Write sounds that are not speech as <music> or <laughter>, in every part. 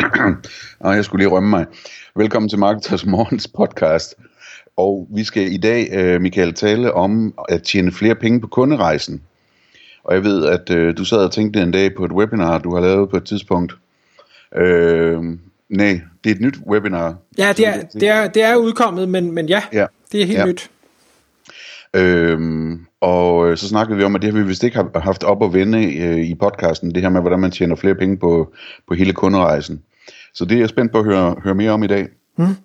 <coughs> og jeg skulle lige rømme mig. Velkommen til Marketers Morgens podcast. Og vi skal i dag, øh, Michael, tale om at tjene flere penge på kunderejsen. Og jeg ved, at øh, du sad og tænkte en dag på et webinar, du har lavet på et tidspunkt. Øh, nej, det er et nyt webinar. Ja, det er, det er, det er udkommet, men, men ja, ja, det er helt ja. nyt. Øhm, og øh, så snakkede vi om, at det har vi vist ikke haft op at vende øh, i podcasten, det her med, hvordan man tjener flere penge på, på hele kunderejsen. Så det er jeg spændt på at høre, høre mere om i dag. Hmm.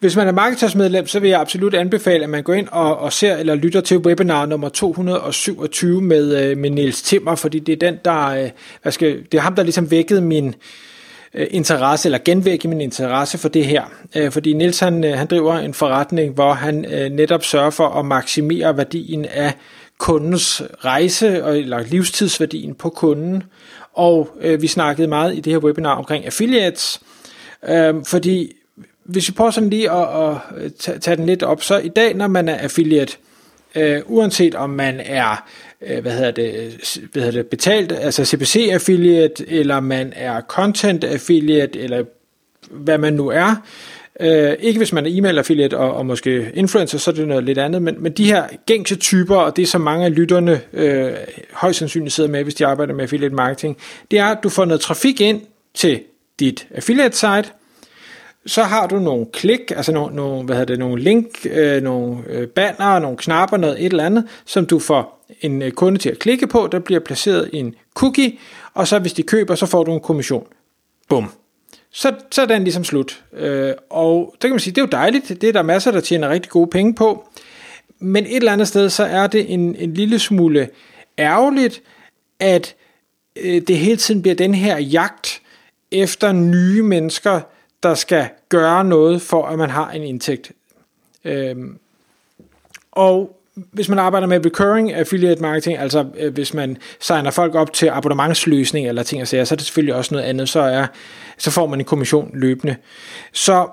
Hvis man er marketersmedlem, så vil jeg absolut anbefale, at man går ind og, og ser eller lytter til webinar nummer 227 med, øh, med Niels Timmer, fordi det er den, der, øh, hvad skal, det er ham, der ligesom vækkede min øh, interesse, eller genvække min interesse for det her. Øh, fordi Niels han, øh, han driver en forretning, hvor han øh, netop sørger for at maksimere værdien af kundens rejse, eller livstidsværdien på kunden. Og øh, vi snakkede meget i det her webinar omkring affiliates, øh, fordi hvis vi prøver sådan lige at, at øh, tage den lidt op, så i dag, når man er affiliate, øh, Øh, uanset om man er øh, hvad hedder det, hvad hedder det, betalt, altså CPC affiliate, eller man er content affiliate, eller hvad man nu er, Øh, ikke hvis man er e-mail affiliate og, og måske influencer, så er det noget lidt andet, men, men de her gængse typer, og det som mange af lytterne øh, højst sandsynligt sidder med, hvis de arbejder med affiliate marketing, det er, at du får noget trafik ind til dit affiliate site, så har du nogle klik, altså nogle, nogle, hvad hedder det, nogle link, øh, nogle øh, banner, nogle knapper, noget et eller andet, som du får en øh, kunde til at klikke på, der bliver placeret en cookie, og så hvis de køber, så får du en kommission. Bum. Så, så er den ligesom slut. Øh, og det kan man sige, det er jo dejligt, det er der masser, der tjener rigtig gode penge på, men et eller andet sted, så er det en, en lille smule ærgerligt, at øh, det hele tiden bliver den her jagt efter nye mennesker, der skal gøre noget for, at man har en indtægt. Øhm, og hvis man arbejder med recurring affiliate marketing, altså øh, hvis man signer folk op til abonnementsløsning eller ting og sager, så er det selvfølgelig også noget andet, så, er, så får man en kommission løbende. Så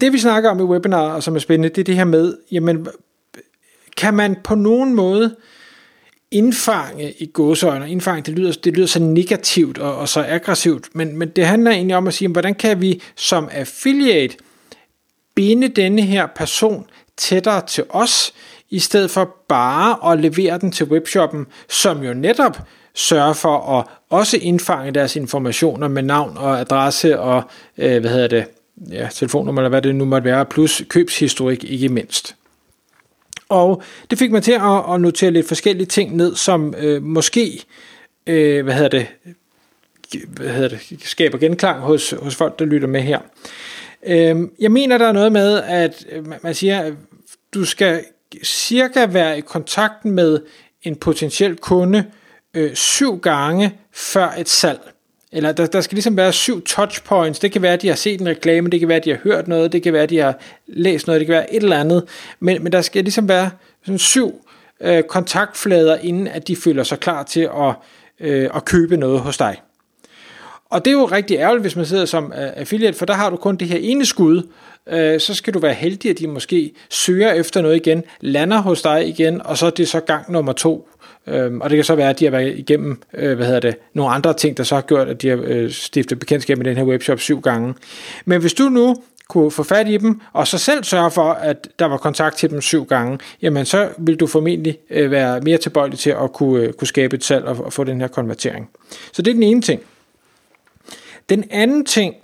det vi snakker om i webinar, og som er spændende, det er det her med, jamen, kan man på nogen måde øh, indfange i gåseøjne, indfange, det lyder, det lyder så negativt og, og så aggressivt, men, men det handler egentlig om at sige, hvordan kan vi som affiliate binde denne her person tættere til os, i stedet for bare at levere den til webshoppen, som jo netop sørger for at også indfange deres informationer med navn og adresse og, øh, hvad hedder det, ja, telefonnummer eller hvad det nu måtte være, plus købshistorik ikke mindst. Og det fik mig til at, at notere lidt forskellige ting ned, som øh, måske, øh, hvad hedder det, hvad hedder det, skaber genklang hos, hos folk, der lytter med her. Øh, jeg mener, der er noget med, at øh, man siger, at du skal cirka være i kontakt med en potentiel kunde øh, syv gange før et salg. Eller der, der skal ligesom være syv touchpoints. Det kan være, at de har set en reklame, det kan være, at de har hørt noget, det kan være, at de har læst noget, det kan være et eller andet. Men, men der skal ligesom være sådan syv øh, kontaktflader, inden at de føler sig klar til at, øh, at købe noget hos dig. Og det er jo rigtig ærgerligt, hvis man sidder som øh, affiliate, for der har du kun det her ene skud. øh, så skal du være heldig, at de måske søger efter noget igen, lander hos dig igen, og så er det så gang nummer to. Øhm, og det kan så være, at de har været igennem øh, hvad hedder det, nogle andre ting, der så har gjort, at de har øh, stiftet bekendtskab med den her webshop syv gange. Men hvis du nu kunne få fat i dem, og så selv sørge for, at der var kontakt til dem syv gange, jamen så vil du formentlig øh, være mere tilbøjelig til at kunne, øh, kunne skabe et salg og, og få den her konvertering. Så det er den ene ting. Den anden ting,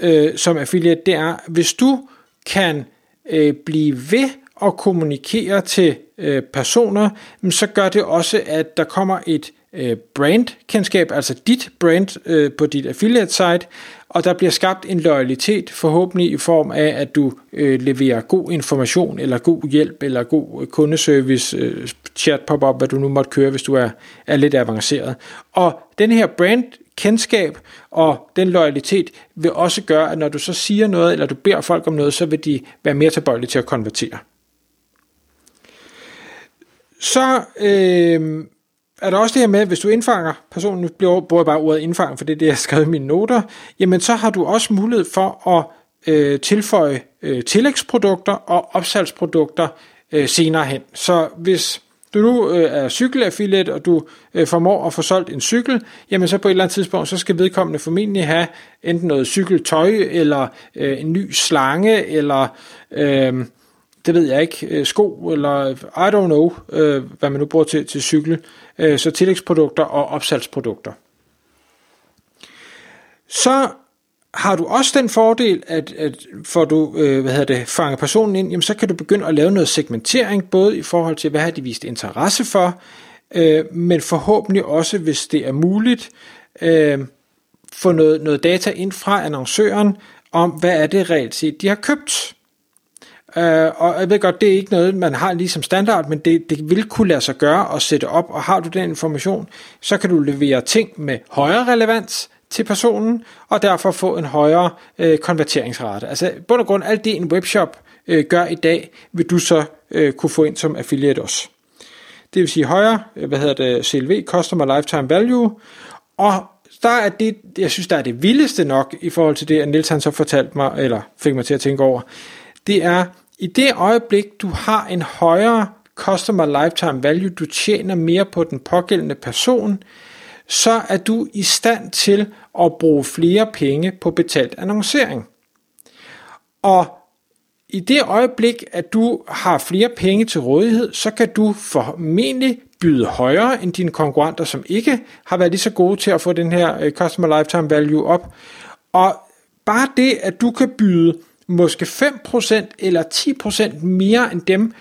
øh, som affiliate, det er, hvis du kan øh, blive ved at kommunikere til øh, personer, så gør det også, at der kommer et øh, brandkendskab, altså dit brand øh, på dit affiliate site, og der bliver skabt en loyalitet, forhåbentlig i form af, at du øh, leverer god information, eller god hjælp, eller god øh, kundeservice, øh, chat pop-up, hvad du nu måtte køre, hvis du er, er lidt avanceret. Og den her brand kendskab og den loyalitet vil også gøre, at når du så siger noget, eller du beder folk om noget, så vil de være mere tilbøjelige til at konvertere. Så øh, er der også det her med, hvis du indfanger personen, nu bruger jeg bare ordet indfang, for det er det, jeg har skrevet i mine noter, jamen så har du også mulighed for at øh, tilføje øh, tillægsprodukter og opsalgsprodukter øh, senere hen. Så hvis du nu øh, er cykelaffiliate, og du øh, formår at få solgt en cykel, jamen så på et eller andet tidspunkt, så skal vedkommende formentlig have enten noget cykeltøj, eller øh, en ny slange, eller øh, det ved jeg ikke, øh, sko, eller I don't know, øh, hvad man nu bruger til, til cykel. Øh, så tillægsprodukter og opsalgsprodukter. Så har du også den fordel, at, at for du øh, hvad hedder det, fanger personen ind, jamen så kan du begynde at lave noget segmentering, både i forhold til, hvad har de vist interesse for, øh, men forhåbentlig også, hvis det er muligt, øh, få noget, noget data ind fra annoncøren om, hvad er det reelt set, de har købt. Øh, og jeg ved godt, det er ikke noget, man har lige som standard, men det, det vil kunne lade sig gøre at sætte op, og har du den information, så kan du levere ting med højere relevans, til personen, og derfor få en højere øh, konverteringsrate. Altså bund og grund, alt det en webshop øh, gør i dag, vil du så øh, kunne få ind som affiliate også. Det vil sige højere, øh, hvad hedder det, CLV, Customer Lifetime Value, og der er det, jeg synes, der er det vildeste nok i forhold til det, at Niels han så fortalte mig, eller fik mig til at tænke over, det er, i det øjeblik, du har en højere Customer Lifetime Value, du tjener mere på den pågældende person, så er du i stand til at bruge flere penge på betalt annoncering. Og i det øjeblik, at du har flere penge til rådighed, så kan du formentlig byde højere end dine konkurrenter, som ikke har været lige så gode til at få den her øh, Customer Lifetime Value op. Og bare det, at du kan byde måske 5% eller 10% mere end dem,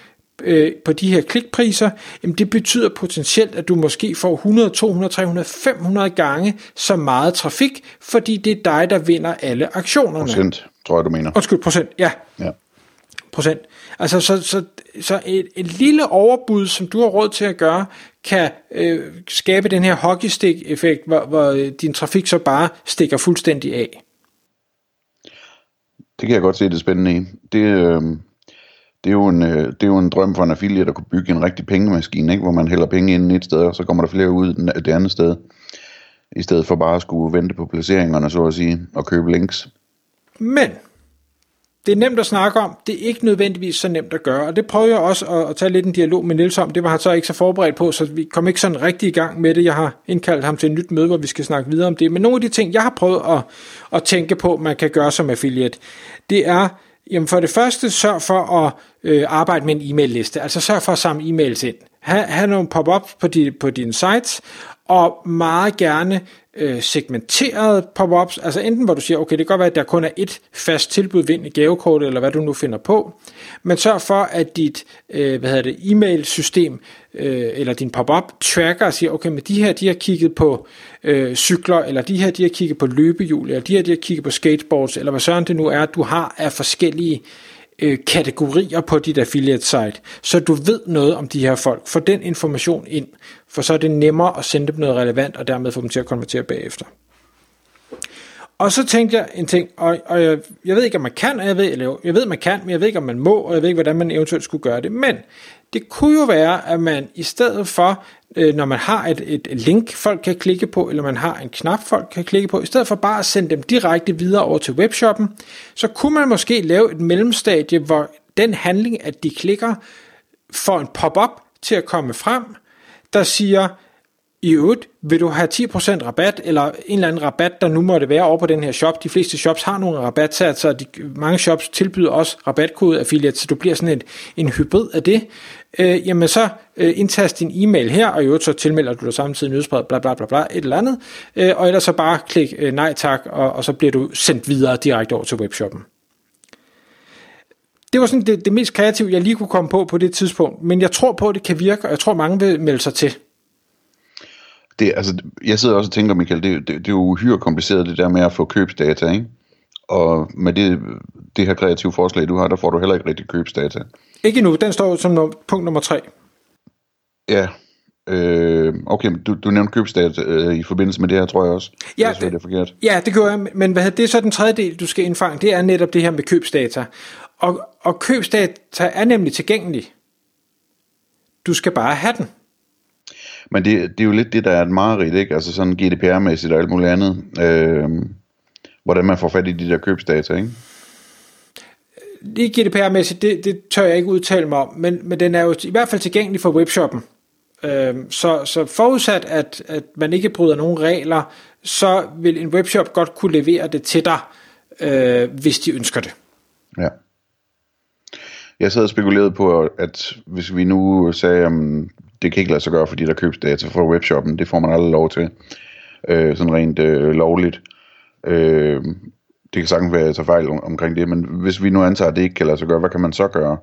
øh, på de her klikpriser, jamen det betyder potentielt, at du måske får 100, 200, 300, 500 gange så meget trafik, fordi det er dig, der vinder alle aktionerne. Procent, tror jeg, du mener. Undskyld, procent, ja. ja. Procent. Altså, så, så, så et, et lille overbud, som du har råd til at gøre, kan øh, skabe den her hockeystick-effekt, hvor, hvor øh, din trafik så bare stikker fuldstændig af. Det kan jeg godt se det spændende i. Det, øh, det er, jo en, øh, det er jo en drøm for en affiliate at kunne bygge en rigtig pengemaskine, ikke? hvor man hælder penge ind et sted, og så kommer der flere ud det andet sted, i stedet for bare at skulle vente på placeringerne, så at sige, og købe links. Men det er nemt at snakke om, det er ikke nødvendigvis så nemt at gøre, og det prøver jeg også at, at tage lidt en dialog med Nils om, det var han så ikke så forberedt på, så vi kom ikke sådan rigtig i gang med det, jeg har indkaldt ham til et nyt møde, hvor vi skal snakke videre om det, men nogle af de ting, jeg har prøvet at, at tænke på, man kan gøre som affiliate, det er, Jamen for det første, sørg for at øh, arbejde med en e-mail-liste. Altså sørg for at samle e-mails ind. Ha, ha nogle pop-ups på, di, på dine sites, og meget gerne øh, segmenterede pop-ups. Altså enten hvor du siger, okay, det kan godt være, at der kun er et fast tilbud, vind i gavekort, eller hvad du nu finder på. Men sørg for, at dit øh, hvad hedder det, e-mail-system øh, eller din pop-up tracker og siger, okay, med de her, de har kigget på øh, cykler, eller de her, de har kigget på løbehjul, eller de her, de har kigget på skateboards, eller hvad sådan det nu er, du har af forskellige øh, Øh, kategorier på dit affiliate site, så du ved noget om de her folk. Få den information ind, for så er det nemmere at sende dem noget relevant, og dermed få dem til at konvertere bagefter. Og så tænkte jeg en ting, og, og jeg, jeg ved ikke, om man kan, og jeg ved, eller jeg ved, man kan, men jeg ved ikke, om man må, og jeg ved ikke, hvordan man eventuelt skulle gøre det. Men det kunne jo være, at man i stedet for, øh, når man har et, et link, folk kan klikke på, eller man har en knap, folk kan klikke på, i stedet for bare at sende dem direkte videre over til webshoppen, så kunne man måske lave et mellemstadie, hvor den handling, at de klikker, får en pop-up til at komme frem, der siger, i øvrigt, vil du have 10% rabat, eller en eller anden rabat, der nu måtte være over på den her shop. De fleste shops har nogle rabatsatser, og de, mange shops tilbyder også rabatkode affiliate, så du bliver sådan et, en hybrid af det. Øh, jamen så øh, indtast din e-mail her, og i øvrigt så tilmelder du dig samtidig nyhedsbrev, bla bla bla bla, et eller andet. Øh, og ellers så bare klik øh, nej tak, og, og så bliver du sendt videre direkte over til webshoppen. Det var sådan det, det mest kreative, jeg lige kunne komme på på det tidspunkt, men jeg tror på, at det kan virke, og jeg tror, mange vil melde sig til det, altså, jeg sidder også og tænker, Michael, det, det, det er jo uhyre kompliceret, det der med at få købsdata, ikke? Og med det, det her kreative forslag, du har, der får du heller ikke rigtig købsdata. Ikke nu, den står som no, punkt nummer tre. Ja, øh, okay, du, du nævnte købsdata øh, i forbindelse med det her, tror jeg også. Ja, det, det er forkert. Ja, det gør jeg, men hvad, det er så den tredje del, du skal indfange, det er netop det her med købsdata. Og, og købsdata er nemlig tilgængelig Du skal bare have den. Men det, det er jo lidt det, der er et mareridt, ikke? Altså sådan GDPR-mæssigt og alt muligt andet. Øh, hvordan man får fat i de der købsdata, ikke? Lige GDPR-mæssigt, det, det tør jeg ikke udtale mig om, men, men den er jo i hvert fald tilgængelig for webshoppen. Øh, så, så forudsat, at, at man ikke bryder nogen regler, så vil en webshop godt kunne levere det til dig, øh, hvis de ønsker det. Ja. Jeg sad og spekulerede på, at hvis vi nu sagde, at det kan ikke lade sig gøre, fordi der købes data fra webshoppen, det får man aldrig lov til, øh, sådan rent øh, lovligt. Øh, det kan sagtens være, at jeg tager fejl om, omkring det, men hvis vi nu antager, at det ikke kan lade sig gøre, hvad kan man så gøre?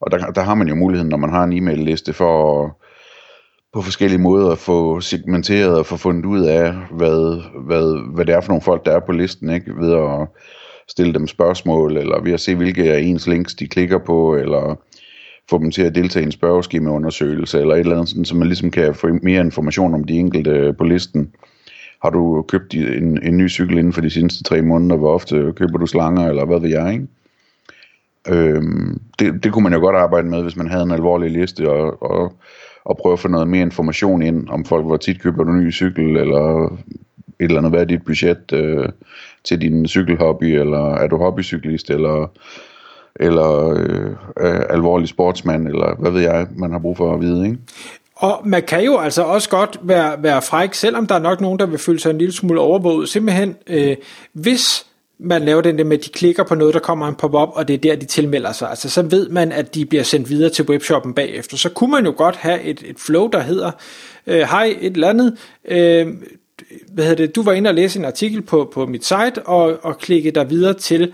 Og der, der har man jo muligheden, når man har en e-mail-liste for at på forskellige måder at få segmenteret og få fundet ud af, hvad, hvad, hvad det er for nogle folk, der er på listen, ikke? ved at stille dem spørgsmål, eller ved at se, hvilke af ens links de klikker på, eller få dem til at deltage i en spørgeskemaundersøgelse, eller et eller andet, sådan, så man ligesom kan få mere information om de enkelte øh, på listen. Har du købt en, en ny cykel inden for de seneste tre måneder? Hvor ofte køber du slanger, eller hvad ved jeg, ikke? Øhm, det, det kunne man jo godt arbejde med, hvis man havde en alvorlig liste, og, og, og prøve at få noget mere information ind om folk, hvor tit køber du en ny cykel, eller et eller andet, hvad er dit budget øh, til din cykelhobby, eller er du hobbycyklist, eller, eller øh, øh, alvorlig sportsmand, eller hvad ved jeg, man har brug for at vide, ikke? Og man kan jo altså også godt være, være fræk, selvom der er nok nogen, der vil føle sig en lille smule overvåget. Simpelthen, øh, hvis man laver den der med, at de klikker på noget, der kommer en pop-up, og det er der, de tilmelder sig. Altså, så ved man, at de bliver sendt videre til webshoppen bagefter. Så kunne man jo godt have et, et flow, der hedder, øh, hej, et eller andet, øh, hvad hedder det, du var inde og læse en artikel på, på mit site, og, og klikke dig videre til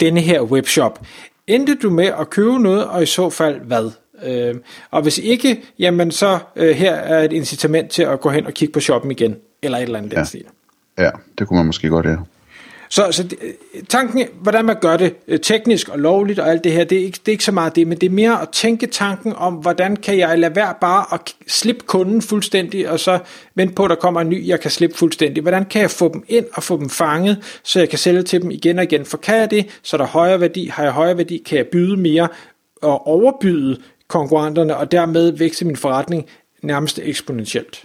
denne her webshop. Endte du med at købe noget, og i så fald hvad? Øh, og hvis ikke, jamen så øh, her er et incitament til at gå hen og kigge på shoppen igen, eller et eller andet ja. den stil. Ja, det kunne man måske godt, ja. Så, så øh, tanken, hvordan man gør det øh, teknisk og lovligt og alt det her, det er, ikke, det er ikke så meget det, men det er mere at tænke tanken om, hvordan kan jeg lade være bare at slippe kunden fuldstændig, og så vente på, at der kommer en ny, jeg kan slippe fuldstændig. Hvordan kan jeg få dem ind og få dem fanget, så jeg kan sælge til dem igen og igen? For kan jeg det, så er der højere værdi. Har jeg højere værdi, kan jeg byde mere og overbyde konkurrenterne, og dermed vækse min forretning nærmest eksponentielt.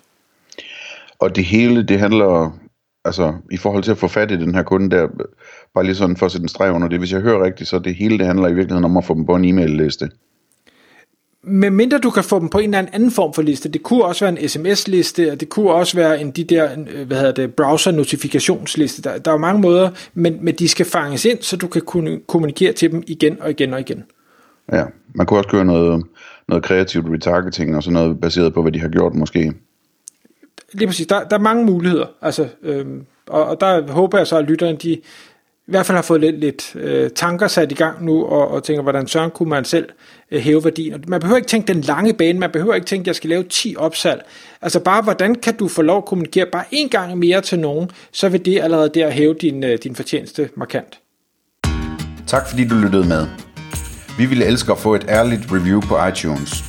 Og det hele, det handler altså i forhold til at få fat i den her kunde der, bare lige sådan for at sætte en streg under det, hvis jeg hører rigtigt, så det hele det handler i virkeligheden om at få dem på en e-mail-liste. Men mindre du kan få dem på en eller anden form for liste, det kunne også være en sms-liste, og det kunne også være en de der, hvad hedder det, browser-notifikationsliste. Der, der er mange måder, men, men de skal fanges ind, så du kan kunne kommunikere til dem igen og igen og igen. Ja, man kunne også køre noget, noget kreativt retargeting og sådan noget baseret på, hvad de har gjort måske. Lige præcis, der, der er mange muligheder, altså, øhm, og, og der håber jeg så, at lytterne, de i hvert fald har fået lidt, lidt øh, tanker sat i gang nu, og, og tænker, hvordan søren kunne man selv øh, hæve værdien. Man behøver ikke tænke den lange bane, man behøver ikke tænke, at jeg skal lave 10 opsalg. Altså bare, hvordan kan du få lov at kommunikere bare en gang mere til nogen, så vil det allerede der hæve din, øh, din fortjeneste markant. Tak fordi du lyttede med. Vi ville elske at få et ærligt review på iTunes.